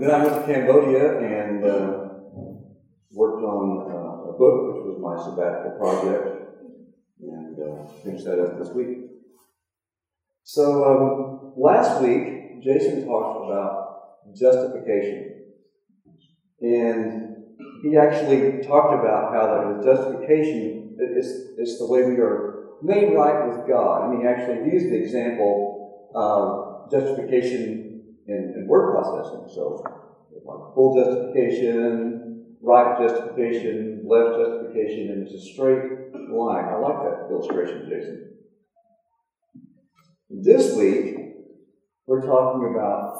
then I went to Cambodia and uh, worked on uh, a book, which was my sabbatical project, and uh, finished that up this week. So um, last week, Jason talked about justification, and he actually talked about how that with justification, it's, it's the way we are made right with God, and he actually used the example of justification in, in word processing. So, like full justification, right justification, left justification, and it's a straight line. I like that illustration, Jason. This week, we're talking about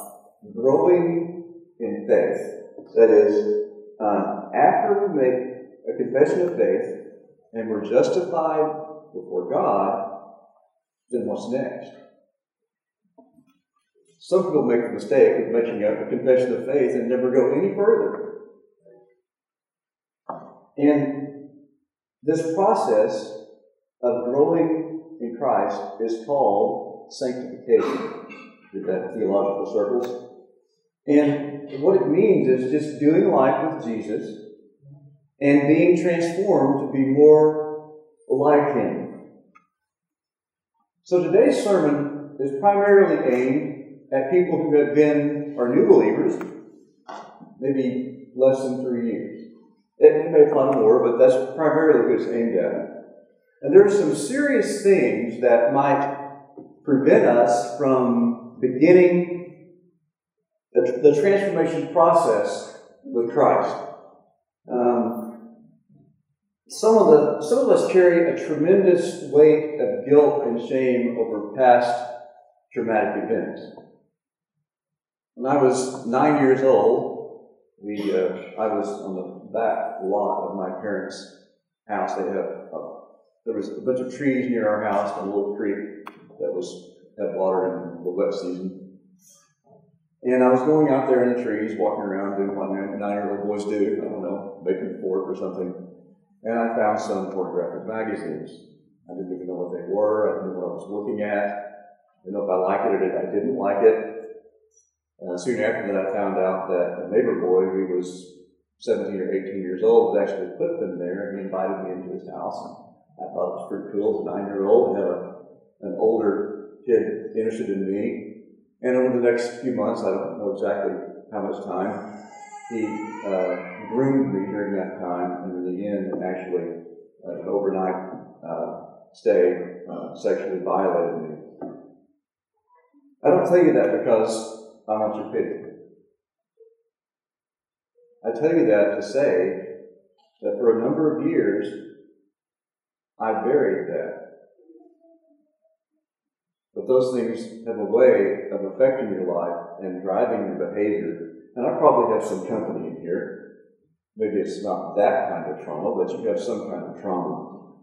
growing in faith. That is, uh, after we make a confession of faith and we're justified before God, then what's next? Some people make the mistake of making a confession of faith and never go any further. And this process of growing in Christ is called sanctification in that theological circles. And what it means is just doing life with Jesus and being transformed to be more like Him. So today's sermon is primarily aimed at people who have been, are new believers, maybe less than three years. It may apply more, but that's primarily what it's aimed at. And there are some serious things that might prevent us from beginning the, the transformation process with Christ. Um, some of the some of us carry a tremendous weight of guilt and shame over past traumatic events. When I was nine years old, we uh, I was on the back lot of my parents' house. They have there was a bunch of trees near our house, and a little creek that was had water in the wet season. And I was going out there in the trees, walking around, doing what nine-year-old boys do. I don't know, making a fort or something. And I found some pornographic magazines. I didn't even know what they were. I didn't know what I was looking at. I didn't know if I liked it or I didn't like it. Uh, soon after that, I found out that a neighbor boy who was 17 or 18 years old had actually put them there, and he invited me into his house. And I thought it was pretty cool as a nine-year-old to have a, an older kid interested in me. And over the next few months, I don't know exactly how much time, he uh, groomed me during that time, and in the end, actually, uh, an overnight uh, stay, uh, sexually violated me. I don't tell you that because Your pity. I tell you that to say that for a number of years, I buried that. But those things have a way of affecting your life and driving your behavior. And I probably have some company in here. Maybe it's not that kind of trauma, but you have some kind of trauma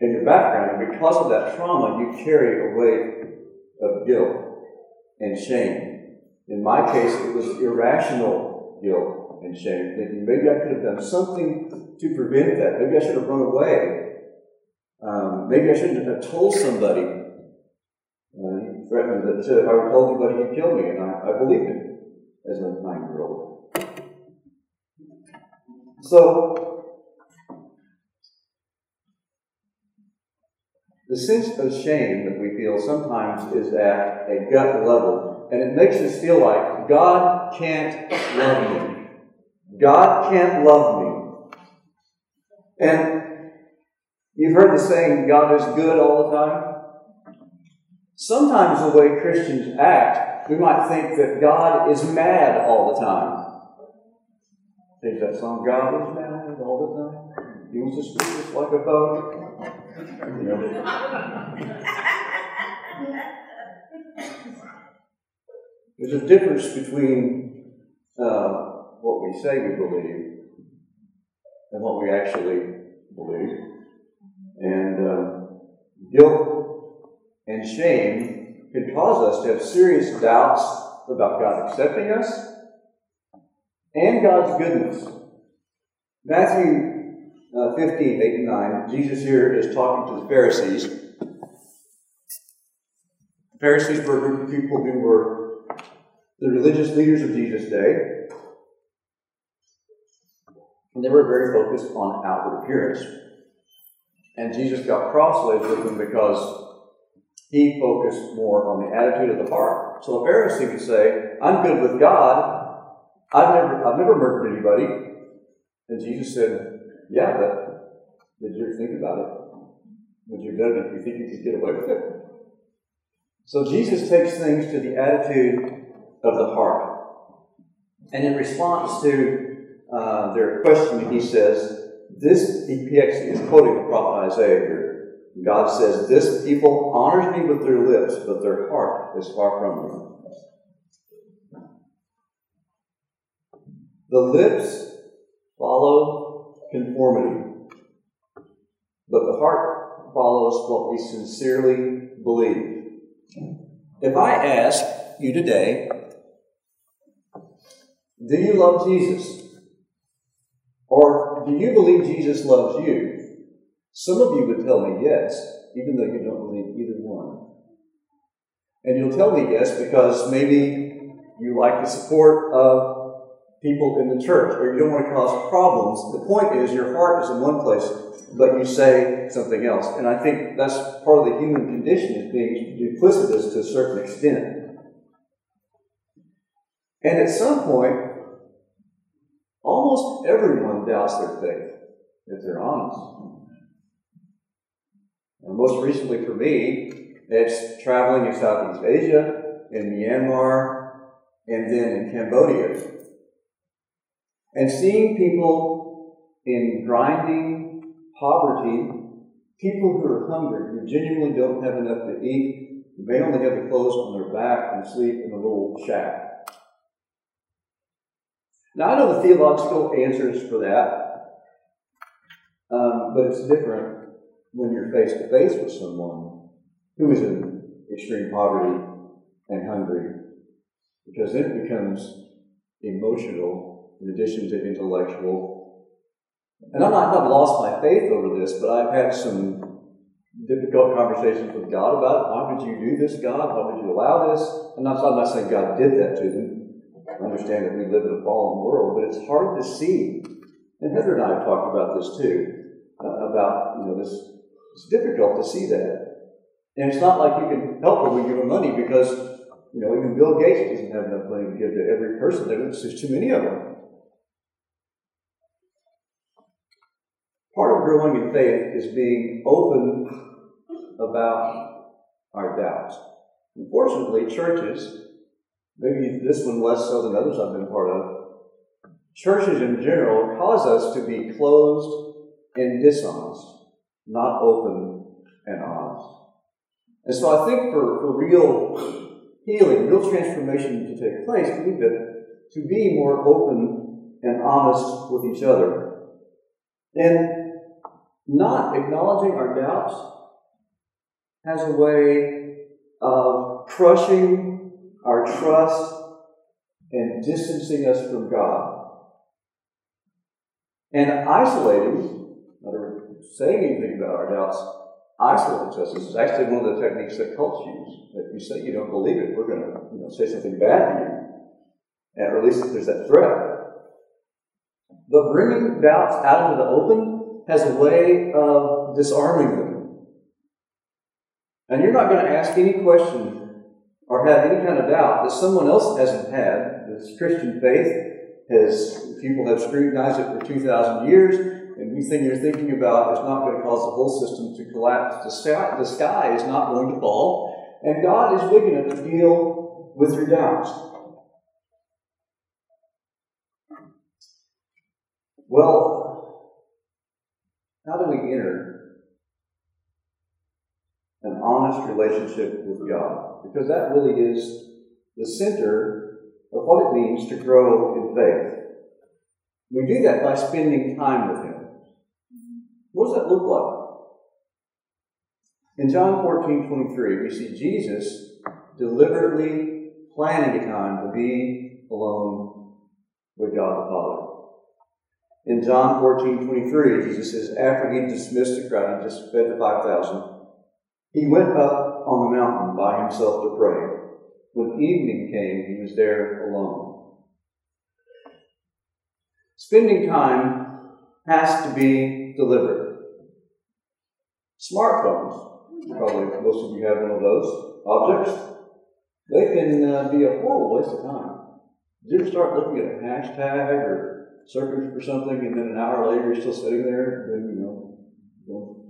in your background. And because of that trauma, you carry a weight of guilt and shame. In my case, it was irrational guilt and shame, thinking maybe I could have done something to prevent that. Maybe I should have run away. Um, maybe I shouldn't have told somebody. Uh, he threatened that if I told anybody, he'd kill me, and I, I believed him as a nine year old. So, the sense of shame that we feel sometimes is at a gut level and it makes us feel like God can't love me. God can't love me. And you've heard the saying, God is good all the time. Sometimes the way Christians act, we might think that God is mad all the time. There's that song, God is mad all the time. He wants to speak just like a boat. You know. There's a difference between uh, what we say we believe and what we actually believe. And um, guilt and shame can cause us to have serious doubts about God accepting us and God's goodness. Matthew uh, 15, 8 and 9, Jesus here is talking to the Pharisees. The Pharisees were a group of people who were the religious leaders of Jesus' day, and they were very focused on outward appearance. And Jesus got crossways with them because he focused more on the attitude of the heart. So a Pharisee would say, I'm good with God. I've never, I've never murdered anybody. And Jesus said, Yeah, but did you ever think about it? Would you have done it if you think you could get away with it? So Jesus takes things to the attitude of the heart. And in response to uh, their questioning, he says, this, he actually is quoting the prophet Isaiah here. God says, This people honors me with their lips, but their heart is far from me. The lips follow conformity, but the heart follows what we sincerely believe. If I ask you today, do you love Jesus? Or do you believe Jesus loves you? Some of you would tell me yes, even though you don't believe either one. And you'll tell me yes because maybe you like the support of people in the church or you don't want to cause problems. The point is, your heart is in one place, but you say something else. And I think that's part of the human condition is being duplicitous to a certain extent. And at some point, almost everyone doubts their faith if they're honest. And most recently for me, it's traveling in Southeast Asia, in Myanmar, and then in Cambodia. And seeing people in grinding poverty, people who are hungry, who genuinely don't have enough to eat, may only have the clothes on their back and sleep in a little shack. Now, I know the theological answers for that, um, but it's different when you're face to face with someone who is in extreme poverty and hungry, because then it becomes emotional in addition to intellectual. And I'm not, I've lost my faith over this, but I've had some difficult conversations with God about. Why would you do this, God? Why would you allow this? I'm not, I'm not saying God did that to them understand that we live in a fallen world, but it's hard to see. And Heather and I have talked about this too, uh, about, you know, this, it's difficult to see that. And it's not like you can help them when you give them money because, you know, even Bill Gates doesn't have enough money to give to every person. There's just too many of them. Part of growing in faith is being open about our doubts. Unfortunately, churches maybe this one less so than others I've been part of, churches in general cause us to be closed and dishonest, not open and honest. And so I think for, for real healing, real transformation to take place, we need to, to be more open and honest with each other. And not acknowledging our doubts has a way of crushing our trust, and distancing us from God. And isolating, not saying anything about our doubts, isolates us. This is actually one of the techniques that cults use. If you say you don't believe it, we're going to you know, say something bad to you. And, or at least there's that threat. But bringing doubts out into the open has a way of disarming them. And you're not going to ask any question or have any kind of doubt that someone else hasn't had. This Christian faith has, people have scrutinized it for 2,000 years, and anything you're thinking about is not going to cause the whole system to collapse. The sky, the sky is not going to fall, and God is big enough to deal with your doubts. Well, how do we enter an honest relationship with God? Because that really is the center of what it means to grow in faith. We do that by spending time with Him. What does that look like? In John 14 23, we see Jesus deliberately planning a time to be alone with God the Father. In John 14 23, Jesus says, after he dismissed the crowd, and just fed the 5,000, he went up on the mountain by himself to pray. when evening came, he was there alone. Spending time has to be deliberate. Smartphones, probably most of you have one of those objects, they can uh, be a horrible waste of time. You ever start looking at a hashtag or searching for something and then an hour later you're still sitting there and, you know,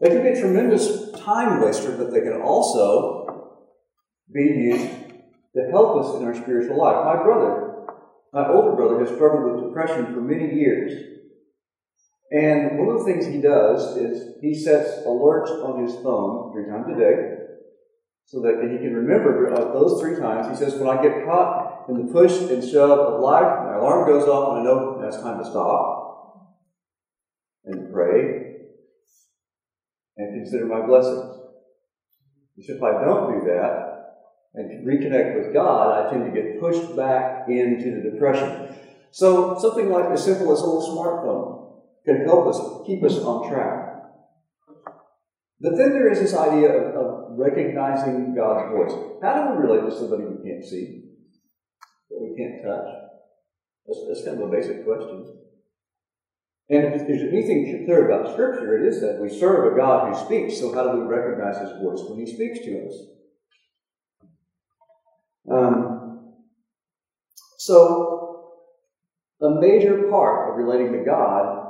they can be a tremendous time waster, but they can also be used to help us in our spiritual life. My brother, my older brother, has struggled with depression for many years. And one of the things he does is he sets alerts on his phone three times a day so that he can remember those three times. He says, When I get caught in the push and shove of life, my alarm goes off and I know that's time to stop and pray and consider my blessings. If I don't do that and reconnect with God, I tend to get pushed back into the depression. So something like as simple as a little smartphone can help us keep us on track. But then there is this idea of, of recognizing God's voice. How do we relate to somebody we can't see, that we can't touch? That's, that's kind of a basic question. And if there's anything clear about Scripture, it is that we serve a God who speaks. So how do we recognize His voice when He speaks to us? Um, so, a major part of relating to God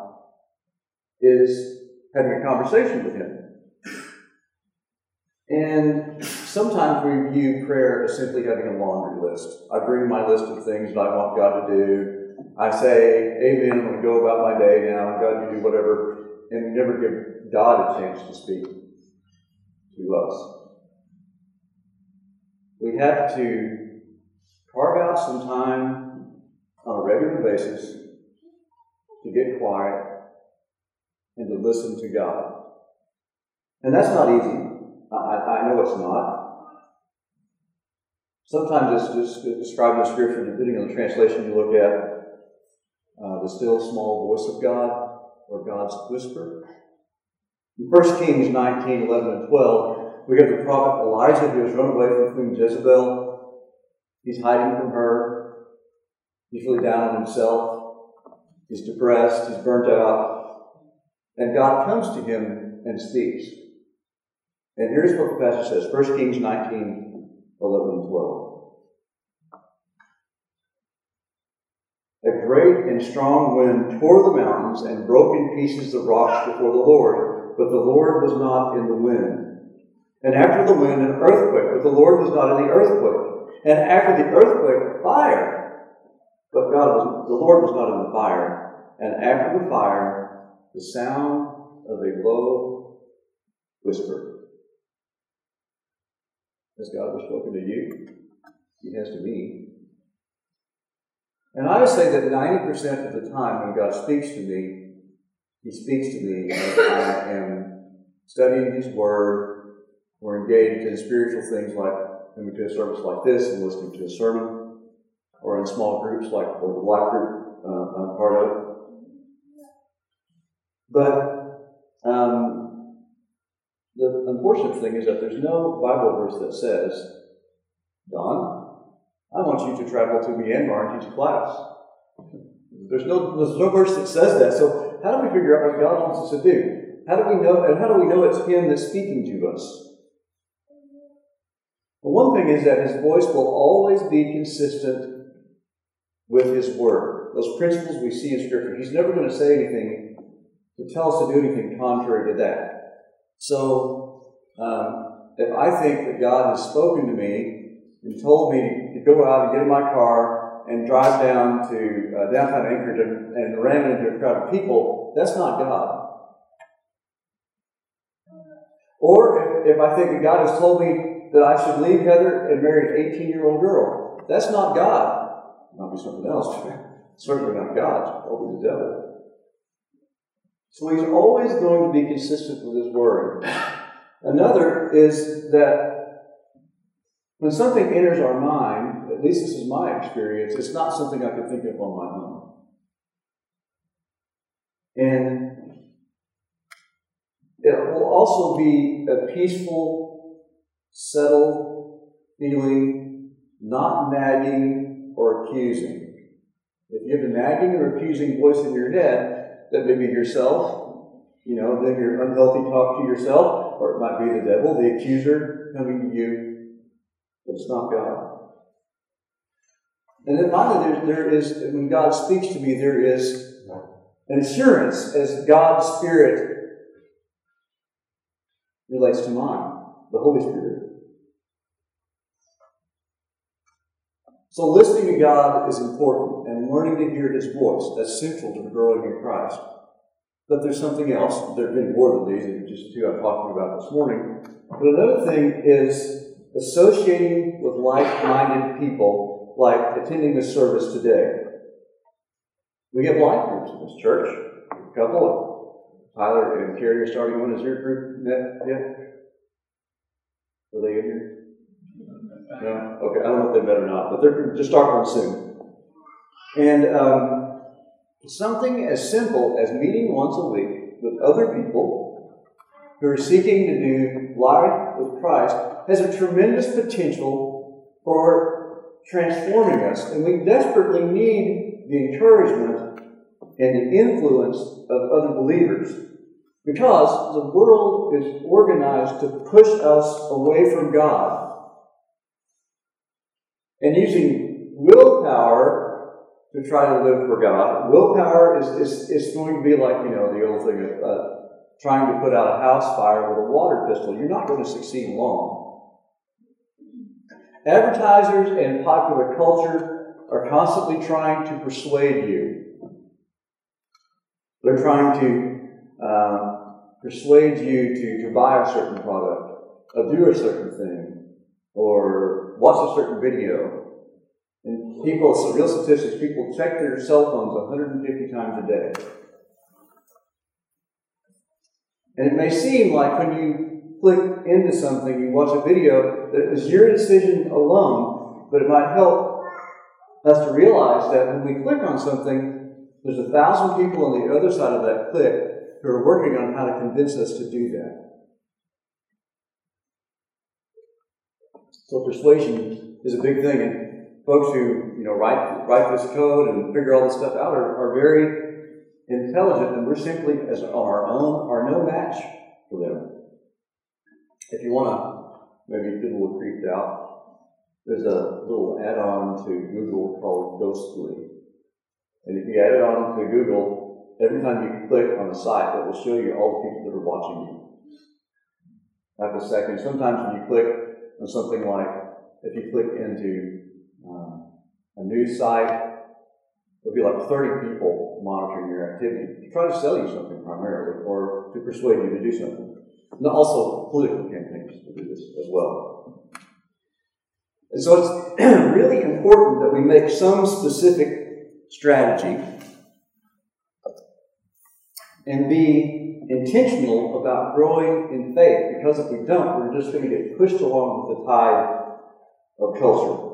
is having a conversation with Him. And sometimes we view prayer as simply having a laundry list. I bring my list of things that I want God to do. I say, Amen, I'm going to go about my day now, God, you do whatever, and never give God a chance to speak to us. We have to carve out some time on a regular basis to get quiet and to listen to God. And that's not easy. I, I know it's not. Sometimes it's just described in Scripture, depending on the translation you look at, uh, the still small voice of God or God's whisper. In 1 Kings 19, 11, and 12, we have the prophet Elijah who has run away from Queen Jezebel. He's hiding from her. He's really down on himself. He's depressed. He's burnt out. And God comes to him and speaks. And here's what the passage says 1 Kings 19, 11, and 12. Great and strong wind tore the mountains and broke in pieces the rocks before the Lord, but the Lord was not in the wind. And after the wind, an earthquake, but the Lord was not in the earthquake. And after the earthquake, fire, but God was, the Lord was not in the fire. And after the fire, the sound of a low whisper. Has God spoken to you? He has to me. And I would say that 90% of the time when God speaks to me, He speaks to me as I am studying His Word or engaged in spiritual things like coming to a service like this and listening to a sermon, or in small groups like the Black group uh, I'm part of. But um, the unfortunate thing is that there's no Bible verse that says, Don, I want you to travel to Myanmar and teach a class. There's no, there's no verse that says that. So how do we figure out what God wants us to do? How do we know, and how do we know it's Him that's speaking to us? Well, one thing is that His voice will always be consistent with His Word. Those principles we see in Scripture. He's never going to say anything to tell us to do anything contrary to that. So, um, if I think that God has spoken to me and told me to go out and get in my car and drive down to uh, downtown Anchorage and, and ram into a crowd of people, that's not God. Or if, if I think that God has told me that I should leave Heather and marry an 18 year old girl, that's not God. It might be something else. Certainly not God. Probably the devil. So he's always going to be consistent with his word. Another is that when something enters our mind, at least this is my experience, it's not something I can think of on my own. And it will also be a peaceful, settled feeling not nagging or accusing. If you have a nagging or accusing voice in your head, that may be yourself, you know, then your unhealthy talk to yourself, or it might be the devil, the accuser coming to you, but it's not God. And then finally, there, there is, when God speaks to me, there is an assurance as God's Spirit relates to mine, the Holy Spirit. So listening to God is important and learning to hear His voice. That's central to the growing in Christ. But there's something else. There have been more than these, these just two I'm talking about this morning. But another thing is associating with like-minded people, like attending the service today. We have life groups in this church. A couple of Tyler and Carrie are starting one. Is your group met yet? Are they in here? No? Okay, I don't know if they met or not, but they're just start one soon. And um, something as simple as meeting once a week with other people who are seeking to do life with Christ has a tremendous potential for transforming us. And we desperately need the encouragement and the influence of other believers. Because the world is organized to push us away from God. And using willpower to try to live for God, willpower is, is, is going to be like, you know, the old thing of uh, trying to put out a house fire with a water pistol. You're not going to succeed long. Advertisers and popular culture are constantly trying to persuade you they're trying to um, persuade you to, to buy a certain product, or do a certain thing, or watch a certain video. And people, so real statistics, people check their cell phones 150 times a day. And it may seem like when you click into something, you watch a video, that it was your decision alone, but it might help us to realize that when we click on something, there's a thousand people on the other side of that click who are working on how to convince us to do that. So persuasion is a big thing, and folks who you know write write this code and figure all this stuff out are, are very intelligent, and we're simply as our own are no match for them. If you want to maybe people little creeped out, there's a little add-on to Google called Ghostery. And if you add it on to Google, every time you click on a site, it will show you all the people that are watching you. After a second, sometimes when you click on something like, if you click into um, a news site, there'll be like 30 people monitoring your activity to try to sell you something primarily or to persuade you to do something. And also political campaigns do this as well. And so it's really important that we make some specific strategy and be intentional about growing in faith because if we don't, we're just going to get pushed along with the tide of culture.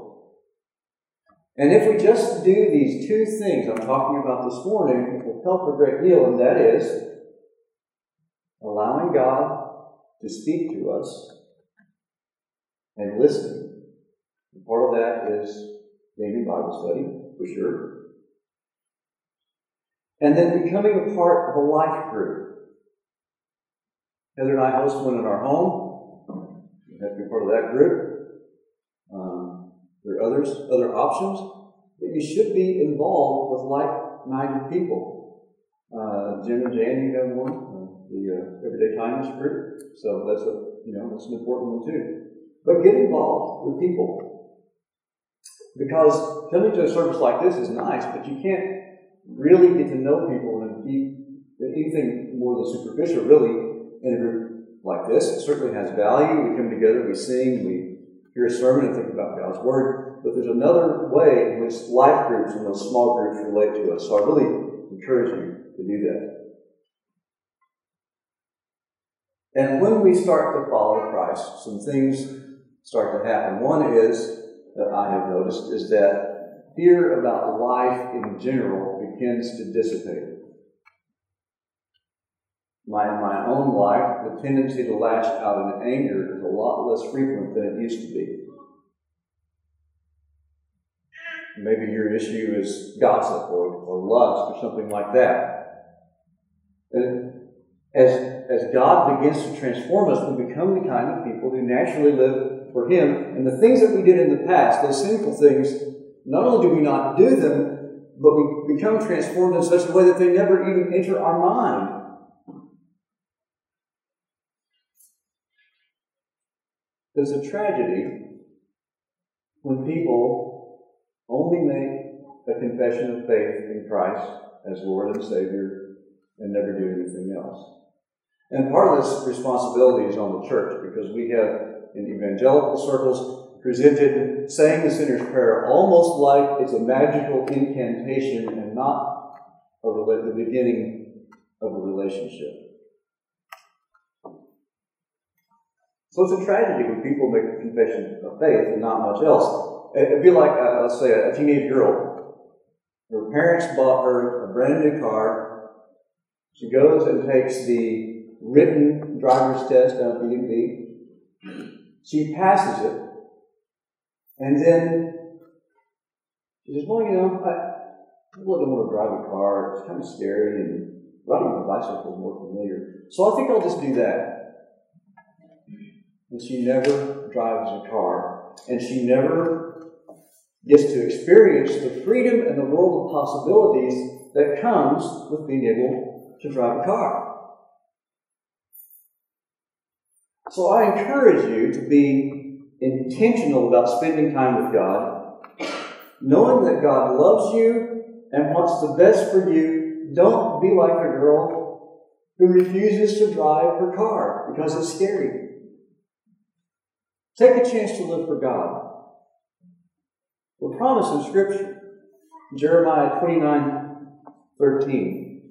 And if we just do these two things I'm talking about this morning, it will help a great deal, and that is allowing God to speak to us and listening. And part of that is maybe Bible study, for sure and then becoming a part of a life group. Heather and I host one in our home. You have to be part of that group. Um, there are others, other options, but you should be involved with like-minded people. Uh, Jim and Jan, you have one, uh, the uh, Everyday Kindness group. So that's a you know that's an important one too. But get involved with people because coming to a service like this is nice, but you can't really get to know people and deep, anything more than superficial, really, in a group like this. It certainly has value. We come together, we sing, we hear a sermon and think about God's Word. But there's another way in which life groups and those small groups relate to us. So I really encourage you to do that. And when we start to follow Christ, some things start to happen. One is, that I have noticed, is that fear about life in general begins to dissipate. My, my own life, the tendency to lash out in anger is a lot less frequent than it used to be. maybe your issue is gossip or, or lust or something like that. And as, as God begins to transform us, we become the kind of people who naturally live for Him. And the things that we did in the past, those sinful things, not only do we not do them, but we become transformed in such a way that they never even enter our mind. There's a tragedy when people only make a confession of faith in Christ as Lord and Savior and never do anything else. And part of this responsibility is on the church because we have in evangelical circles presented saying the sinner's prayer almost like it's a magical incantation and not a, the beginning of a relationship. So it's a tragedy when people make a confession of faith and not much else. It'd be like, uh, let's say, a teenage girl. Her parents bought her a brand new car. She goes and takes the written driver's test on DMV. She passes it. And then she says, well, you know, I really don't want to drive a car. It's kind of scary, and riding a bicycle is more familiar. So I think I'll just do that. And she never drives a car. And she never gets to experience the freedom and the world of possibilities that comes with being able to drive a car. So I encourage you to be intentional about spending time with God, knowing that God loves you and wants the best for you. Don't be like a girl who refuses to drive her car because it's scary. Take a chance to live for God. We're promised in Scripture, Jeremiah 29 13.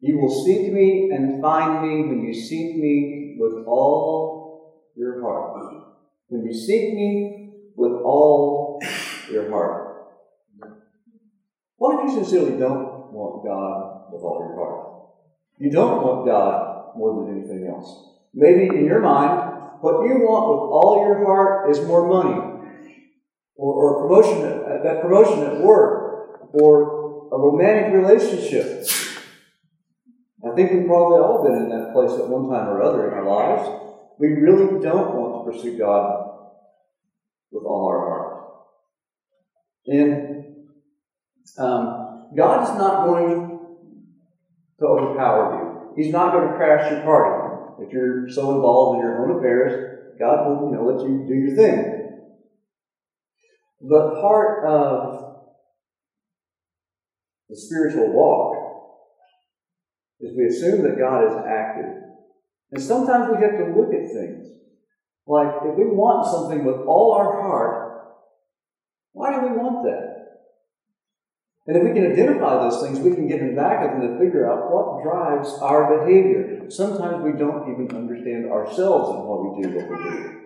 You will seek me and find me when you seek me with all your heart. When you seek me with all your heart. What if you sincerely don't want God with all your heart? You don't want God more than anything else. Maybe in your mind, what you want with all your heart is more money, or, or promotion, at, that promotion at work, or a romantic relationship. I think we've probably all been in that place at one time or other in our lives. We really don't want to pursue God with all our heart. And um, God is not going to overpower you. He's not going to crash your party. If you're so involved in your own affairs, God will, you know, let you do your thing. But part of the spiritual walk is we assume that God is active. And sometimes we have to look at things. Like, if we want something with all our heart, why do we want that? And if we can identify those things, we can get in back of them to figure out what drives our behavior. Sometimes we don't even understand ourselves and why we do what we do.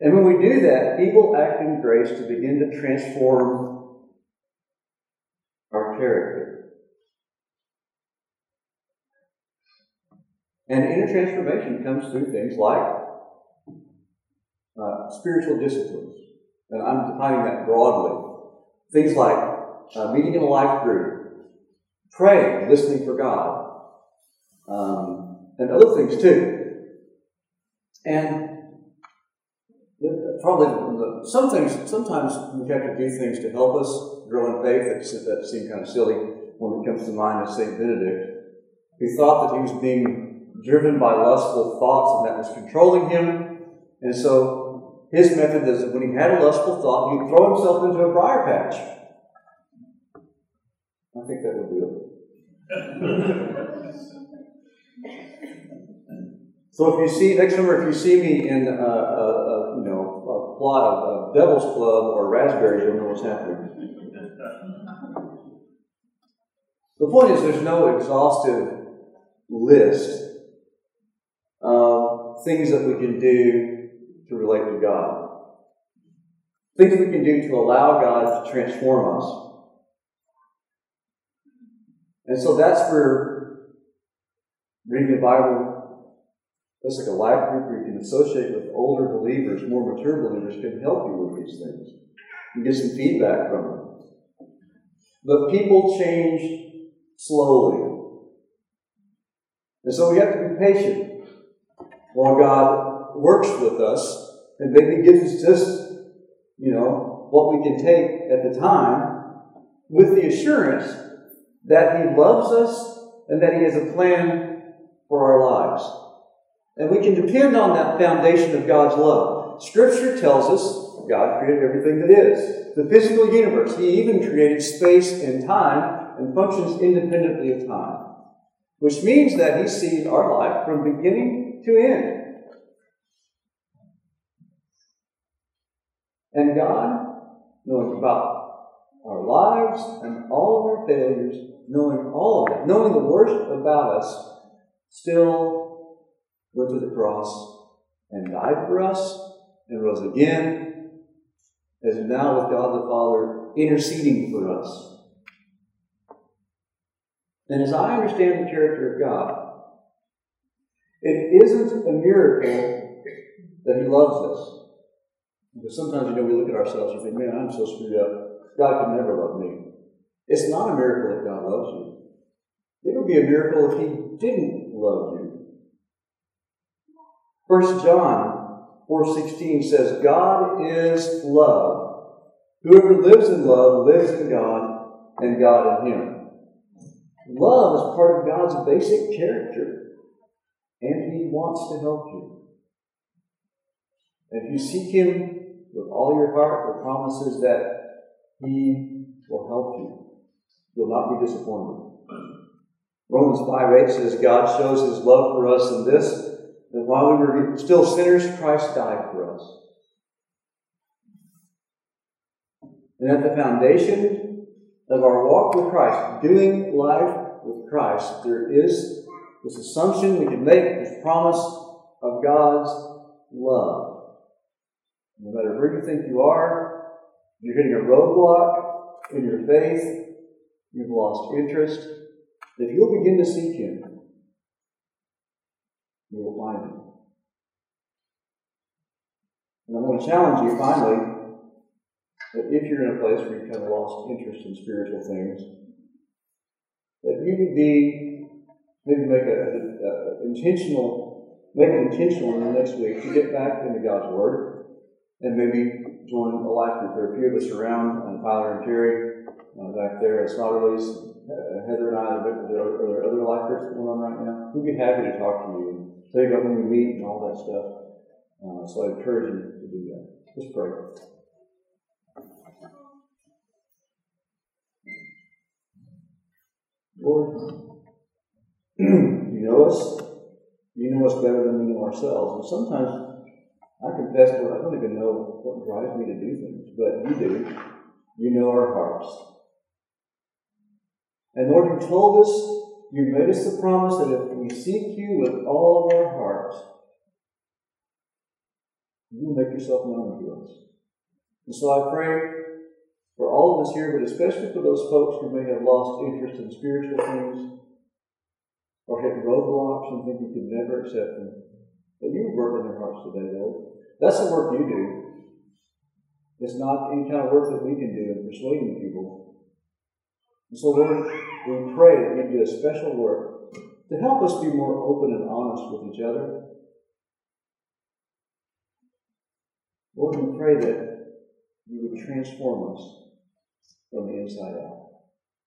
And when we do that, evil act in grace to begin to transform our character. And inner transformation comes through things like uh, spiritual disciplines. And I'm defining that broadly. Things like uh, meeting in a life group, praying, listening for God, um, and other things too. And probably some things, sometimes we have to do things to help us grow in faith that, that seem kind of silly when it comes to mind of St. Benedict, who thought that he was being driven by lustful thoughts and that was controlling him. And so his method is that when he had a lustful thought, he'd throw himself into a briar patch. I think that would do it. so if you see next summer, if you see me in a, a, a you know a plot of, Devil's Club or Raspberry, you'll know what's happening. The point is, there's no exhaustive list of things that we can do to relate to God. Things we can do to allow God to transform us. And so that's where reading the Bible, That's like a life group where you can associate with older believers, more mature believers, can help you with these things. You get some feedback from them. But people change slowly. And so we have to be patient while God works with us and maybe gives us just, you know, what we can take at the time with the assurance that He loves us and that He has a plan for our lives. And we can depend on that foundation of God's love. Scripture tells us God created everything that is. The physical universe. He even created space and time and functions independently of time. Which means that He sees our life from beginning to end. And God, knowing about our lives and all of our failures, knowing all of it, knowing the worst about us, still went to the cross and died for us and rose again, as now with God the Father interceding for us. And as I understand the character of God, it isn't a miracle that He loves us. Because sometimes, you know, we look at ourselves and think, man, I'm so screwed up. God could never love me. It's not a miracle that God loves you. It would be a miracle if He didn't love you. First John 4.16 says, God is love. Whoever lives in love lives in God and God in him. Love is part of God's basic character, and He wants to help you. If you seek Him with all your heart, the promises that He will help you. You'll not be disappointed. Romans 5 8 says, God shows His love for us in this, that while we were still sinners, Christ died for us. And at the foundation of our walk with Christ, doing life with Christ, there is this assumption we can make, this promise of God's love. No matter where you think you are, you're hitting a roadblock in your faith, you've lost interest, if you'll begin to seek Him, you will find Him. And I'm going to challenge you finally that if you're in a place where you've kind of lost interest in spiritual things, that you would be maybe make an intentional, make it intentional in the next week to get back into God's Word and maybe join a life group. There are a few of us around, and Tyler and Terry uh, back there at Slaughterley's, uh, Heather and I, are there, are there other life groups going on right now? We'd be happy to talk to you and tell you about when we meet and all that stuff. Uh, so I encourage you to do that. Let's pray. Lord, you know us. You know us better than we know ourselves. And sometimes I confess, Lord, I don't even know what drives me to do things, but you do. You know our hearts. And Lord, you told us, you made us the promise that if we seek you with all of our hearts, you will make yourself known to us. And so I pray for all of us here, but especially for those folks who may have lost interest in spiritual things or hit roadblocks and think you can never accept them, that you work in their hearts today, Lord. That's the work you do. It's not any kind of work that we can do in persuading people. And so, Lord, we pray that you do a special work to help us be more open and honest with each other. Lord, we pray that you would transform us from the inside out.